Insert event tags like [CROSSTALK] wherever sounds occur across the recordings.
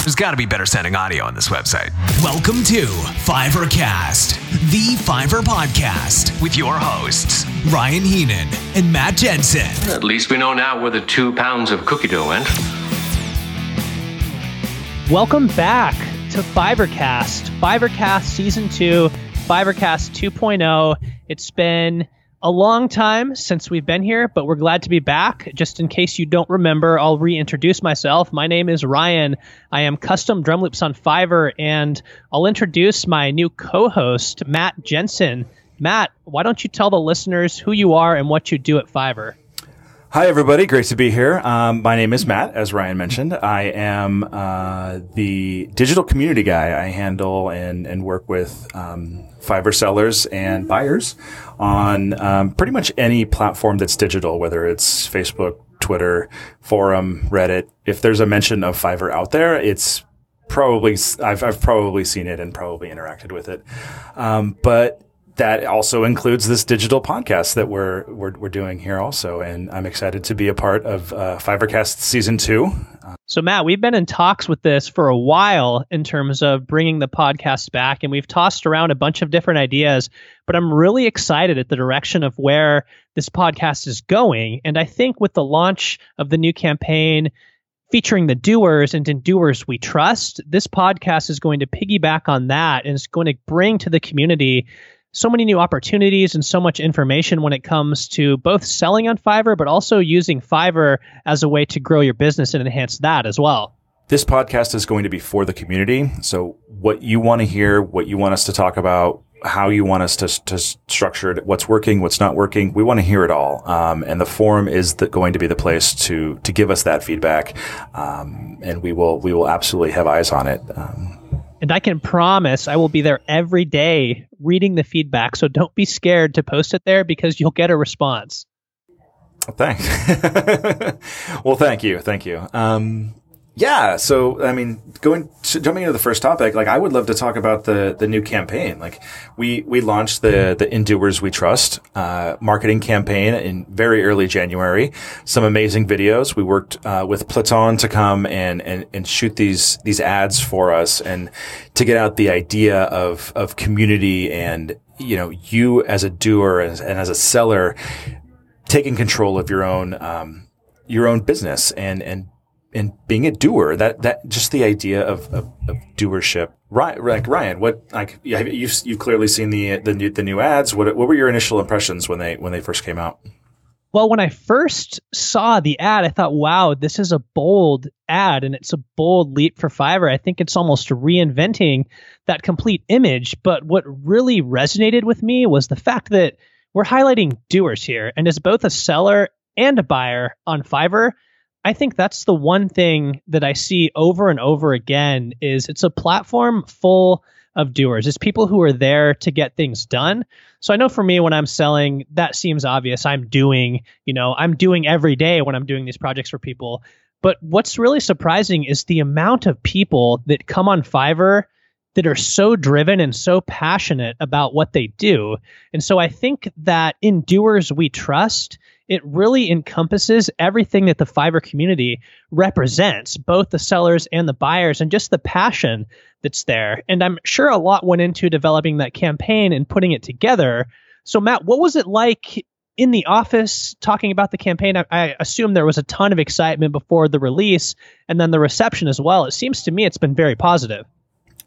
There's got to be better sounding audio on this website. Welcome to Fiverrcast, the Fiverr podcast With your hosts, Ryan Heenan and Matt Jensen. At least we know now where the two pounds of cookie dough went. Welcome back to Fiverrcast, Fiverrcast Season 2, Fiverrcast 2.0. It's been a long time since we've been here, but we're glad to be back. Just in case you don't remember, I'll reintroduce myself. My name is Ryan. I am custom drum loops on Fiverr, and I'll introduce my new co host, Matt Jensen. Matt, why don't you tell the listeners who you are and what you do at Fiverr? Hi, everybody. Great to be here. Um, my name is Matt, as Ryan mentioned. I am uh, the digital community guy. I handle and, and work with um, Fiverr sellers and buyers on um, pretty much any platform that's digital, whether it's Facebook, Twitter, forum, Reddit. If there's a mention of Fiverr out there, it's probably I've, I've probably seen it and probably interacted with it. Um, but that also includes this digital podcast that we're, we're, we're doing here also. And I'm excited to be a part of uh, Fiverrcast season two. So, Matt, we've been in talks with this for a while in terms of bringing the podcast back, and we've tossed around a bunch of different ideas. But I'm really excited at the direction of where this podcast is going. And I think with the launch of the new campaign, featuring the doers and in doers we trust, this podcast is going to piggyback on that and it's going to bring to the community so many new opportunities and so much information when it comes to both selling on Fiverr, but also using Fiverr as a way to grow your business and enhance that as well. This podcast is going to be for the community. So what you want to hear, what you want us to talk about, how you want us to, to structure it, what's working, what's not working. We want to hear it all. Um, and the forum is the, going to be the place to, to give us that feedback. Um, and we will, we will absolutely have eyes on it. Um, and I can promise I will be there every day reading the feedback. So don't be scared to post it there because you'll get a response. Thanks. [LAUGHS] well, thank you. Thank you. Um, yeah. So, I mean, going jumping into the first topic, like I would love to talk about the the new campaign. Like we we launched the the In Doers We Trust uh, marketing campaign in very early January. Some amazing videos. We worked uh, with Platon to come and, and and shoot these these ads for us and to get out the idea of of community and you know you as a doer and, and as a seller taking control of your own um, your own business and and and being a doer, that that just the idea of, of, of doership. Ryan, like Ryan, what like you've you've clearly seen the the new the new ads. What what were your initial impressions when they when they first came out? Well, when I first saw the ad, I thought, wow, this is a bold ad and it's a bold leap for Fiverr. I think it's almost reinventing that complete image. But what really resonated with me was the fact that we're highlighting doers here. And as both a seller and a buyer on Fiverr, I think that's the one thing that I see over and over again is it's a platform full of doers. It's people who are there to get things done. So I know for me when I'm selling, that seems obvious. I'm doing, you know, I'm doing every day when I'm doing these projects for people. But what's really surprising is the amount of people that come on Fiverr that are so driven and so passionate about what they do. And so I think that in doers we trust it really encompasses everything that the Fiverr community represents, both the sellers and the buyers, and just the passion that's there. And I'm sure a lot went into developing that campaign and putting it together. So, Matt, what was it like in the office talking about the campaign? I, I assume there was a ton of excitement before the release and then the reception as well. It seems to me it's been very positive.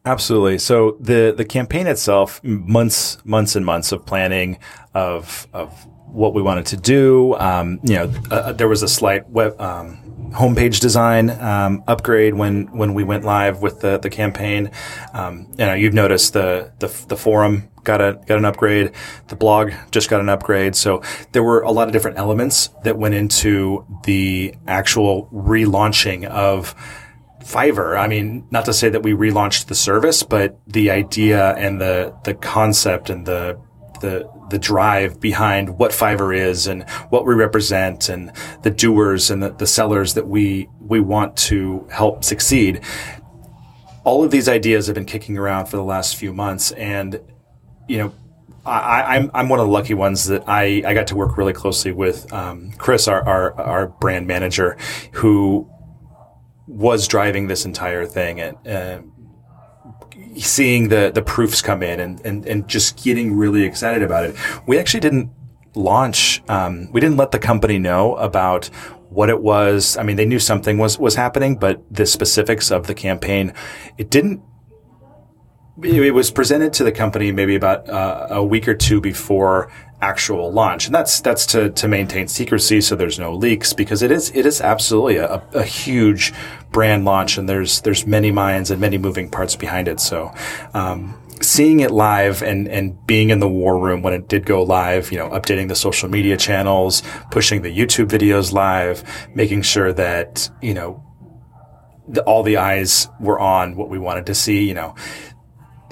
Absolutely. So the the campaign itself, months, months and months of planning, of of what we wanted to do. Um, you know, uh, uh, there was a slight web um, homepage design um, upgrade when when we went live with the the campaign. Um, you know, you've noticed the, the the forum got a got an upgrade. The blog just got an upgrade. So there were a lot of different elements that went into the actual relaunching of. Fiverr. I mean, not to say that we relaunched the service, but the idea and the the concept and the the the drive behind what Fiverr is and what we represent and the doers and the, the sellers that we we want to help succeed. All of these ideas have been kicking around for the last few months, and you know, I, am I'm, I'm one of the lucky ones that I, I got to work really closely with um, Chris, our, our, our brand manager, who was driving this entire thing and. Uh, seeing the the proofs come in and, and and just getting really excited about it. We actually didn't launch. Um, we didn't let the company know about what it was. I mean, they knew something was was happening, but the specifics of the campaign, it didn't. It was presented to the company maybe about uh, a week or two before actual launch, and that's that's to to maintain secrecy so there's no leaks because it is it is absolutely a, a huge brand launch, and there's there's many minds and many moving parts behind it. So. Um, seeing it live and, and being in the war room when it did go live, you know, updating the social media channels, pushing the YouTube videos live, making sure that, you know, the, all the eyes were on what we wanted to see, you know,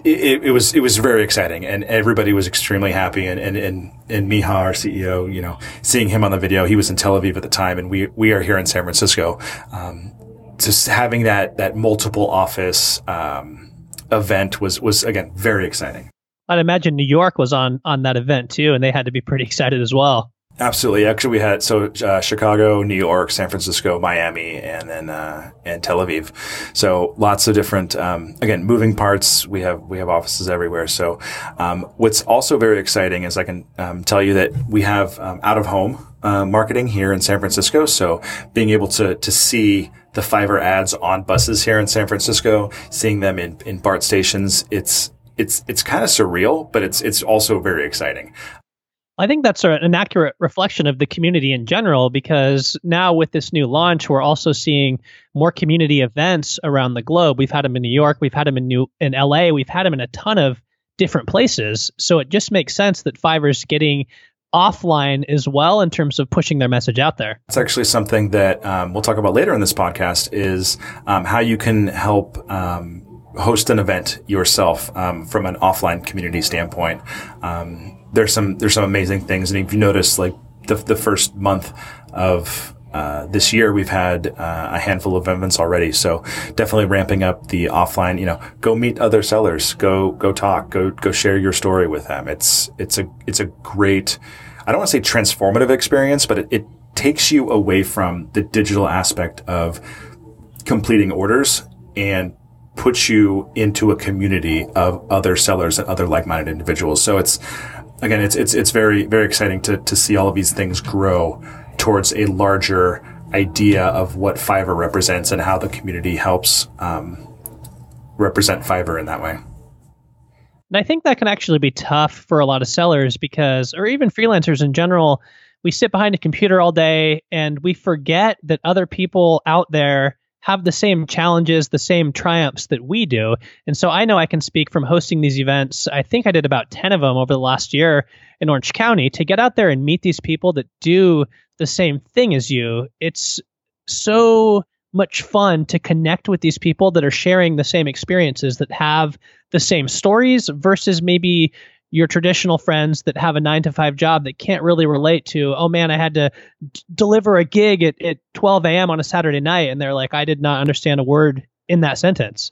it, it, was it was very exciting and everybody was extremely happy and, and, and, and Micha, our CEO, you know, seeing him on the video, he was in Tel Aviv at the time and we, we are here in San Francisco. Um, just having that, that multiple office, um, event was was again very exciting. I'd imagine New York was on on that event too, and they had to be pretty [LAUGHS] excited as well. Absolutely. Actually, we had so uh, Chicago, New York, San Francisco, Miami, and then uh, and Tel Aviv. So lots of different um, again moving parts. We have we have offices everywhere. So um, what's also very exciting is I can um, tell you that we have um, out of home uh, marketing here in San Francisco. So being able to to see the Fiverr ads on buses here in San Francisco, seeing them in in BART stations, it's it's it's kind of surreal, but it's it's also very exciting. I think that's an accurate reflection of the community in general because now with this new launch, we're also seeing more community events around the globe. We've had them in New York, we've had them in New in LA, we've had them in a ton of different places. So it just makes sense that Fiverr's getting offline as well in terms of pushing their message out there. It's actually something that um, we'll talk about later in this podcast is um, how you can help um, host an event yourself um, from an offline community standpoint. Um, there's some there's some amazing things, and if you notice, like the the first month of uh, this year we've had uh, a handful of events already, so definitely ramping up the offline. You know, go meet other sellers, go go talk, go go share your story with them. It's it's a it's a great. I don't want to say transformative experience, but it, it takes you away from the digital aspect of completing orders and puts you into a community of other sellers and other like-minded individuals. So it's again, it's it's it's very very exciting to to see all of these things grow towards a larger idea of what Fiverr represents and how the community helps um, represent Fiverr in that way. And I think that can actually be tough for a lot of sellers because, or even freelancers in general, we sit behind a computer all day and we forget that other people out there have the same challenges, the same triumphs that we do. And so I know I can speak from hosting these events. I think I did about 10 of them over the last year in Orange County to get out there and meet these people that do the same thing as you. It's so much fun to connect with these people that are sharing the same experiences that have the same stories versus maybe your traditional friends that have a nine to five job that can't really relate to, oh man, I had to d- deliver a gig at, at 12 a.m. on a Saturday night. And they're like, I did not understand a word in that sentence.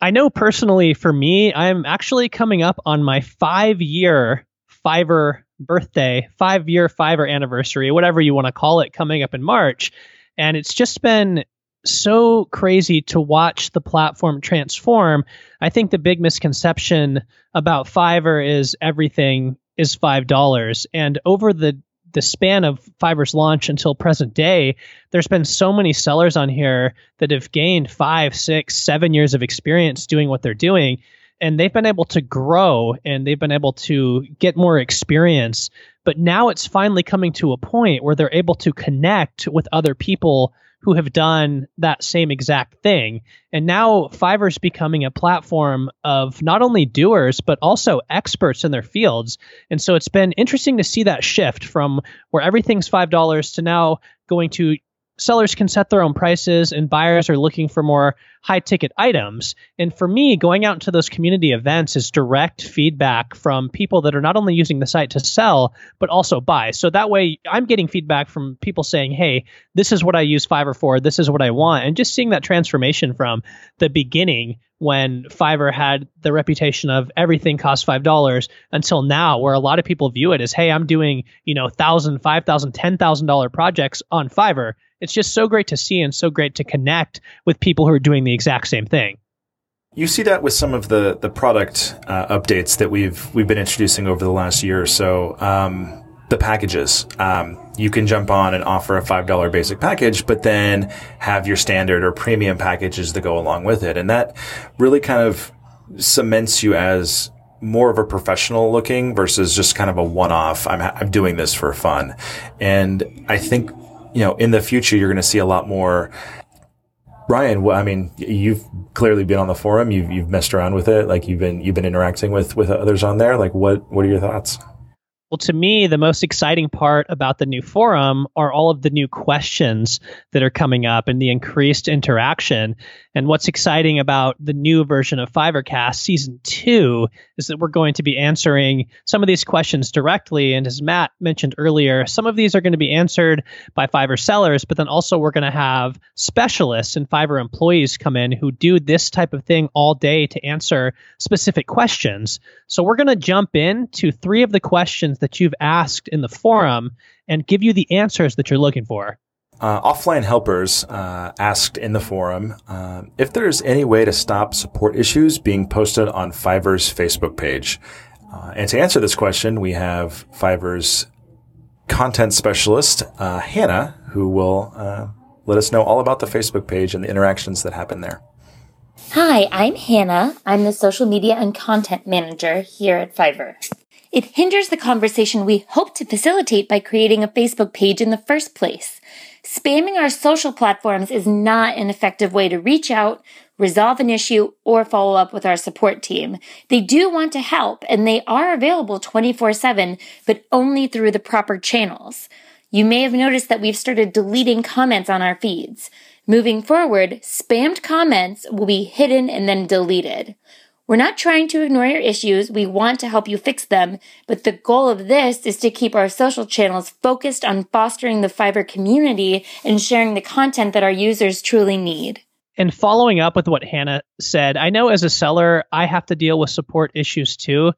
I know personally for me, I'm actually coming up on my five year Fiverr birthday, five year Fiverr anniversary, whatever you want to call it, coming up in March. And it's just been so crazy to watch the platform transform. I think the big misconception about Fiverr is everything is five dollars, and over the the span of Fiverr's launch until present day, there's been so many sellers on here that have gained five, six, seven years of experience doing what they're doing. And they've been able to grow and they've been able to get more experience. But now it's finally coming to a point where they're able to connect with other people who have done that same exact thing. And now Fiverr's becoming a platform of not only doers, but also experts in their fields. And so it's been interesting to see that shift from where everything's $5 to now going to sellers can set their own prices and buyers are looking for more high ticket items. And for me, going out into those community events is direct feedback from people that are not only using the site to sell, but also buy. So that way I'm getting feedback from people saying, hey, this is what I use Fiverr for, this is what I want. And just seeing that transformation from the beginning when Fiverr had the reputation of everything costs five dollars until now, where a lot of people view it as, hey, I'm doing, you know, thousand, five thousand, ten thousand dollar projects on Fiverr it's just so great to see and so great to connect with people who are doing the exact same thing. You see that with some of the the product uh, updates that we've we've been introducing over the last year or so. Um, the packages. Um, you can jump on and offer a five dollar basic package, but then have your standard or premium packages that go along with it, and that really kind of cements you as more of a professional looking versus just kind of a one off. I'm I'm doing this for fun, and I think you know in the future you're going to see a lot more Ryan, I mean, you've clearly been on the forum. You've you've messed around with it. Like you've been you've been interacting with with others on there. Like what what are your thoughts? Well, to me, the most exciting part about the new forum are all of the new questions that are coming up and the increased interaction. And what's exciting about the new version of Fiverrcast season two is that we're going to be answering some of these questions directly. And as Matt mentioned earlier, some of these are going to be answered by Fiverr sellers, but then also we're going to have specialists and Fiverr employees come in who do this type of thing all day to answer specific questions. So we're going to jump in to three of the questions that you've asked in the forum and give you the answers that you're looking for. Uh, offline helpers uh, asked in the forum uh, if there's any way to stop support issues being posted on Fiverr's Facebook page. Uh, and to answer this question, we have Fiverr's content specialist, uh, Hannah, who will uh, let us know all about the Facebook page and the interactions that happen there. Hi, I'm Hannah. I'm the social media and content manager here at Fiverr. It hinders the conversation we hope to facilitate by creating a Facebook page in the first place. Spamming our social platforms is not an effective way to reach out, resolve an issue, or follow up with our support team. They do want to help and they are available 24 7, but only through the proper channels. You may have noticed that we've started deleting comments on our feeds. Moving forward, spammed comments will be hidden and then deleted. We're not trying to ignore your issues. We want to help you fix them. But the goal of this is to keep our social channels focused on fostering the Fiverr community and sharing the content that our users truly need. And following up with what Hannah said, I know as a seller, I have to deal with support issues too.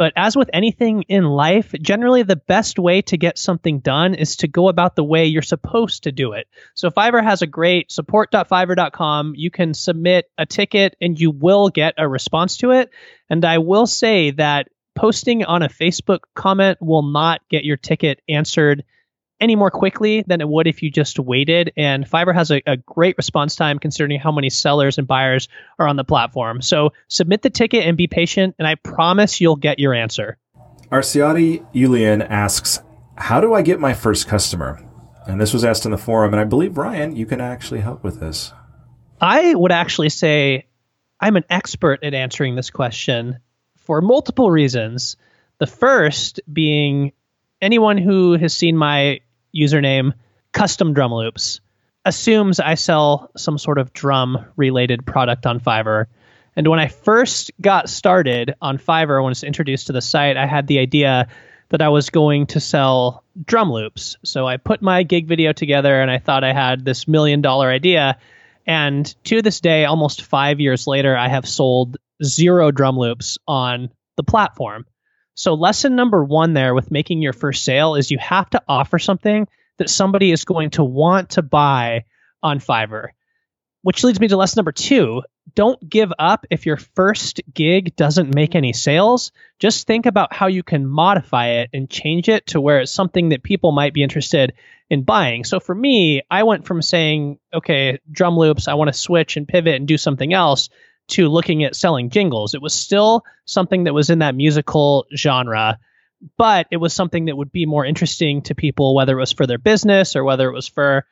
But as with anything in life, generally the best way to get something done is to go about the way you're supposed to do it. So Fiverr has a great support.fiverr.com. You can submit a ticket and you will get a response to it. And I will say that posting on a Facebook comment will not get your ticket answered any more quickly than it would if you just waited. And Fiverr has a, a, great response time considering how many sellers and buyers are on the platform. So submit the ticket and be patient, and I promise you'll get your answer. Arciati Yulian asks, How do I get my first customer? And this was asked in the forum, and I believe, Ryan, you can actually help with this. I would actually say I'm an expert at answering this question for multiple reasons. The first being anyone who has seen my username custom drum loops assumes I sell some sort of drum related product on Fiverr. And when I first got started on Fiverr, when I was introduced to the site, I had the idea that I was going to sell drum loops. So I put my gig video together and I thought I had this million dollar idea. And to this day, almost five years later, I have sold zero drum loops on the platform. So, lesson number one there with making your first sale is you have to offer something that somebody is going to want to buy on Fiverr. Which leads me to lesson number two don't give up if your first gig doesn't make any sales. Just think about how you can modify it and change it to where it's something that people might be interested in buying. So for me, I went from saying, okay, drum loops, I want to switch and pivot and do something else to looking at selling jingles. It was still something that was in that musical genre, but it was something that would be more interesting to people, whether it was for their business or whether it was for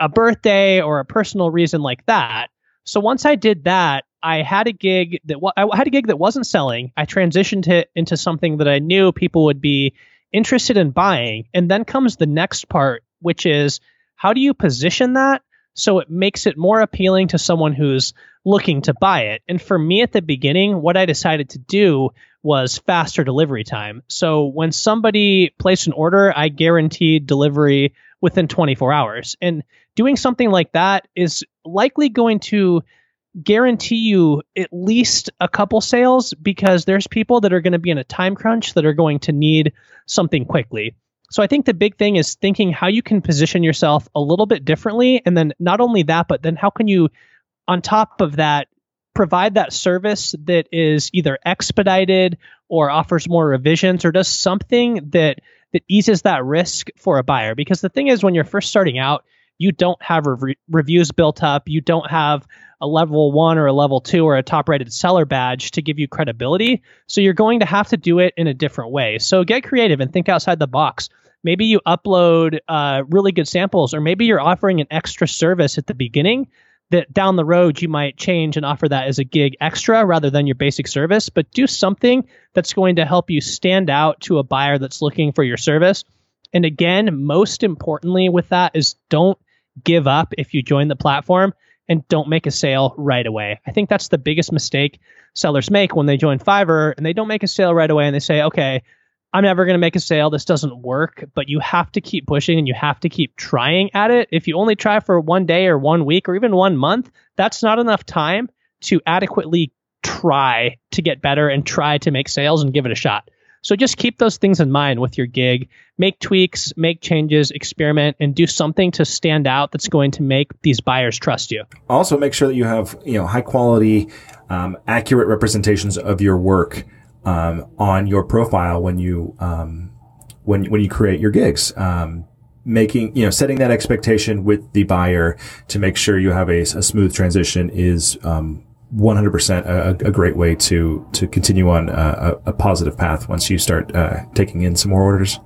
a birthday or a personal reason like that. So once I did that, I had a gig that I had a gig that wasn't selling. I transitioned it into something that I knew people would be interested in buying. And then comes the next part, which is how do you position that so it makes it more appealing to someone who's looking to buy it. And for me at the beginning, what I decided to do was faster delivery time. So when somebody placed an order, I guaranteed delivery within 24 hours. And doing something like that is likely going to guarantee you at least a couple sales because there's people that are going to be in a time crunch that are going to need something quickly. So I think the big thing is thinking how you can position yourself a little bit differently. And then not only that, but then how can you, on top of that, provide that service that is either expedited or offers more revisions or does something that that eases that risk for a buyer? Because the thing is when you're first starting out you don't have re- reviews built up. You don't have a level 1 or a level 2 or a top rated seller badge to give you credibility. So you're going to have to do it in a different way. So get creative and think outside the box maybe you upload uh, really good samples or maybe you're offering an extra service at the beginning that down the road you might change and offer that as a gig extra rather than your basic service, but do something that's going to help you stand out to a buyer that's looking for your service. And again, most importantly with that is don't give up if you join the platform and don't make a sale right away. I think that's the biggest mistake sellers make when they join Fiverr and they don't make a sale right away and they say, okay, I'm never going to make a sale. This doesn't work, but you have to keep pushing and you have to keep trying at it. If you only try for one day or one week or even one month, that's not enough time to adequately try to get better and try to make sales and give it a shot. So just keep those things in mind with your gig. Make tweaks, make changes, experiment, and do something to stand out that's going to make these buyers trust you. Also, make sure that you have you know high quality, um, accurate representations of your work um, on your profile when you um, when when you create your gigs. Um, making you know setting that expectation with the buyer to make sure you have a, a smooth transition is 100% um, a, a, great way to to continue on a, a positive path once you start uh, taking in some more orders.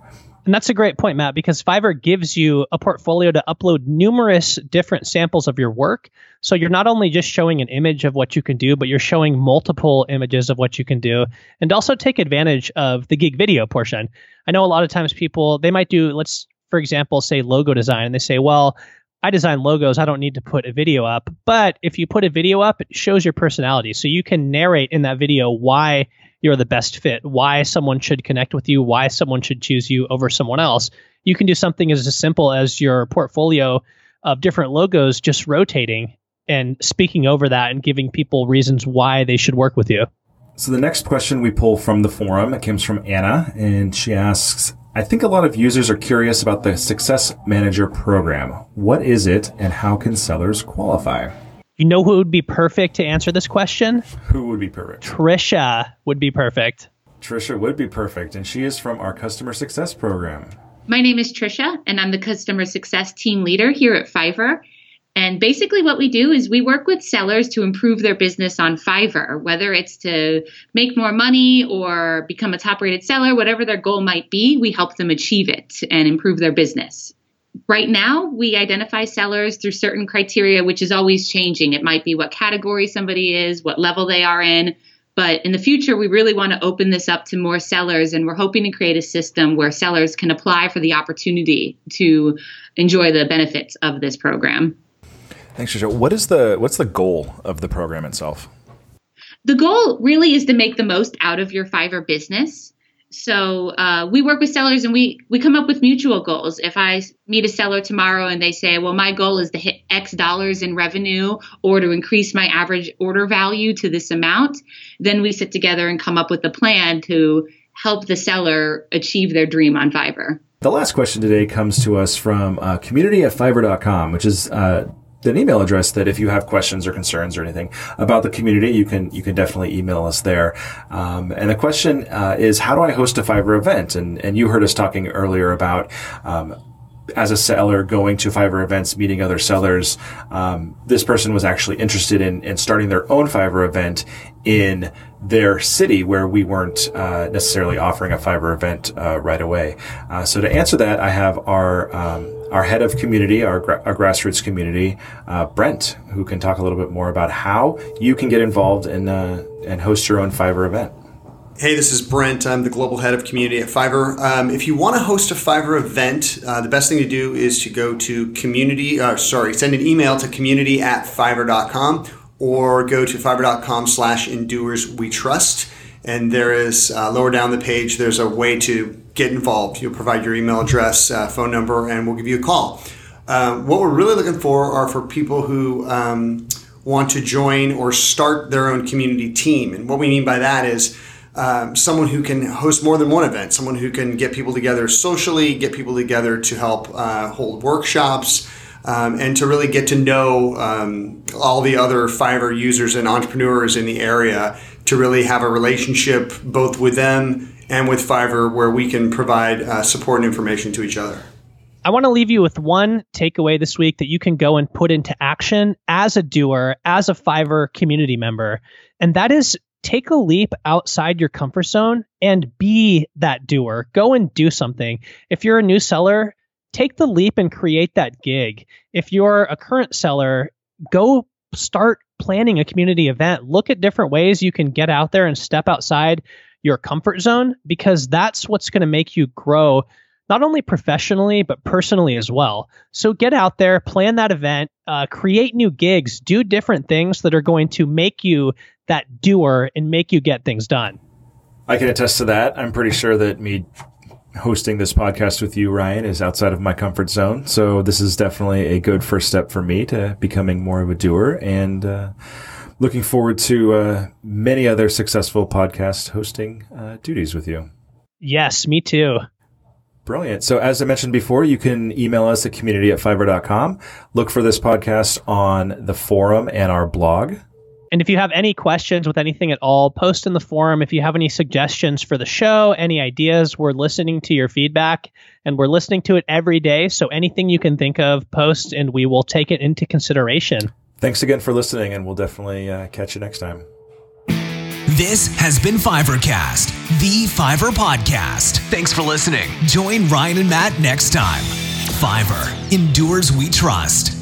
And that's a great point, Matt, because Fiverr gives you a portfolio to upload numerous different samples of your work. So you're not only just showing an image of what you can do, but you're showing multiple images of what you can do and also take advantage of the gig video portion. I know a lot of times people, they might do, let's, for example, say logo design, and they say, well, I design logos. I don't need to put a video up. But if you put a video up, it shows your personality. So you can narrate in that video why you're the best fit, why someone should connect with you, why someone should choose you over someone else. You can do something as simple as your portfolio of different logos just rotating and speaking over that and giving people reasons why they should work with you. So the next question we pull from the forum, it comes from Anna, and she asks, I think a lot of users are curious about the Success Manager program. What is it and how can sellers qualify? You know who would be perfect to answer this question? Who would be perfect? Trisha would be perfect. Trisha would be perfect, and she is from our customer success program. My name is Trisha, and I'm the customer success team leader here at Fiverr. And basically, what we do is we work with sellers to improve their business on Fiverr, whether it's to make more money or become a top rated seller, whatever their goal might be, we help them achieve it and improve their business. Right now we identify sellers through certain criteria which is always changing. It might be what category somebody is what level they are in but in the future we really want to open this up to more sellers and we're hoping to create a system where sellers can apply for the opportunity to enjoy the benefits of this program thanks Trisha. what is the what's the goal of the program itself? The goal really is to make the most out of your fiverr business. So uh, we work with sellers and we we come up with mutual goals. If i meet a seller tomorrow and they say well my goal is to hit x dollars in revenue or to increase my average order value to this amount then we sit together and come up with a plan to help the seller achieve their dream on fiverr. The last question today comes to us from uh, community at fiverr.com which is uh, an email address that if you have questions or concerns or anything about the community, you can you can definitely email us there. Um, and the question uh, is, how do I host a Fiverr event? And and you heard us talking earlier about. Um, as a seller going to Fiverr events, meeting other sellers, um, this person was actually interested in, in starting their own Fiverr event in their city where we weren't uh, necessarily offering a Fiverr event uh, right away. Uh, so to answer that, I have our um, our head of community, our, gra- our grassroots community, uh, Brent, who can talk a little bit more about how you can get involved in, uh, and host your own Fiverr event. Hey, this is Brent. I'm the global head of community at Fiverr. Um, if you want to host a Fiverr event, uh, the best thing to do is to go to community, uh, sorry, send an email to community at fiverr.com or go to fiverr.com slash in doers we trust. And there is uh, lower down the page, there's a way to get involved. You'll provide your email address, uh, phone number, and we'll give you a call. Uh, what we're really looking for are for people who um, want to join or start their own community team. And what we mean by that is um, someone who can host more than one event, someone who can get people together socially, get people together to help uh, hold workshops. Um, and to really get to know um, all the other Fiverr users and entrepreneurs in the area to really have a relationship both with them and with Fiverr where we can provide uh, support and information to each other. I want to leave you with one takeaway this week that you can go and put into action as a doer, as a Fiverr community member. And that is take a leap outside your comfort zone and be that doer. Go and do something. If you're a new seller, take the leap and create that gig. If you're a current seller, go start planning a community event. Look at different ways you can get out there and step outside your comfort zone because that's what's going to make you grow not only professionally but personally as well. So get out there, plan that event, uh, create new gigs, do different things that are going to make you that doer and make you get things done. I can attest to that. I'm pretty sure that me hosting this podcast with you, Ryan, is outside of my comfort zone. So this is definitely a good first step for me to becoming more of a doer and uh, looking forward to uh, many other successful podcast hosting uh, duties with you. Yes, me too. Brilliant. So as I mentioned before, you can email us at community at fiverr.com. Look for this podcast on the forum and our blog. And if you have any questions with anything at all, post in the forum. If you have any suggestions for the show, any ideas, we're listening to your feedback and we're listening to it every day. So anything you can think of, post and we will take it into consideration. Thanks again for listening, and we'll definitely uh, catch you next time. This has been Fiverrcast, the Fiverr podcast. Thanks for listening. Join Ryan and Matt next time. Fiverr, in doers we trust.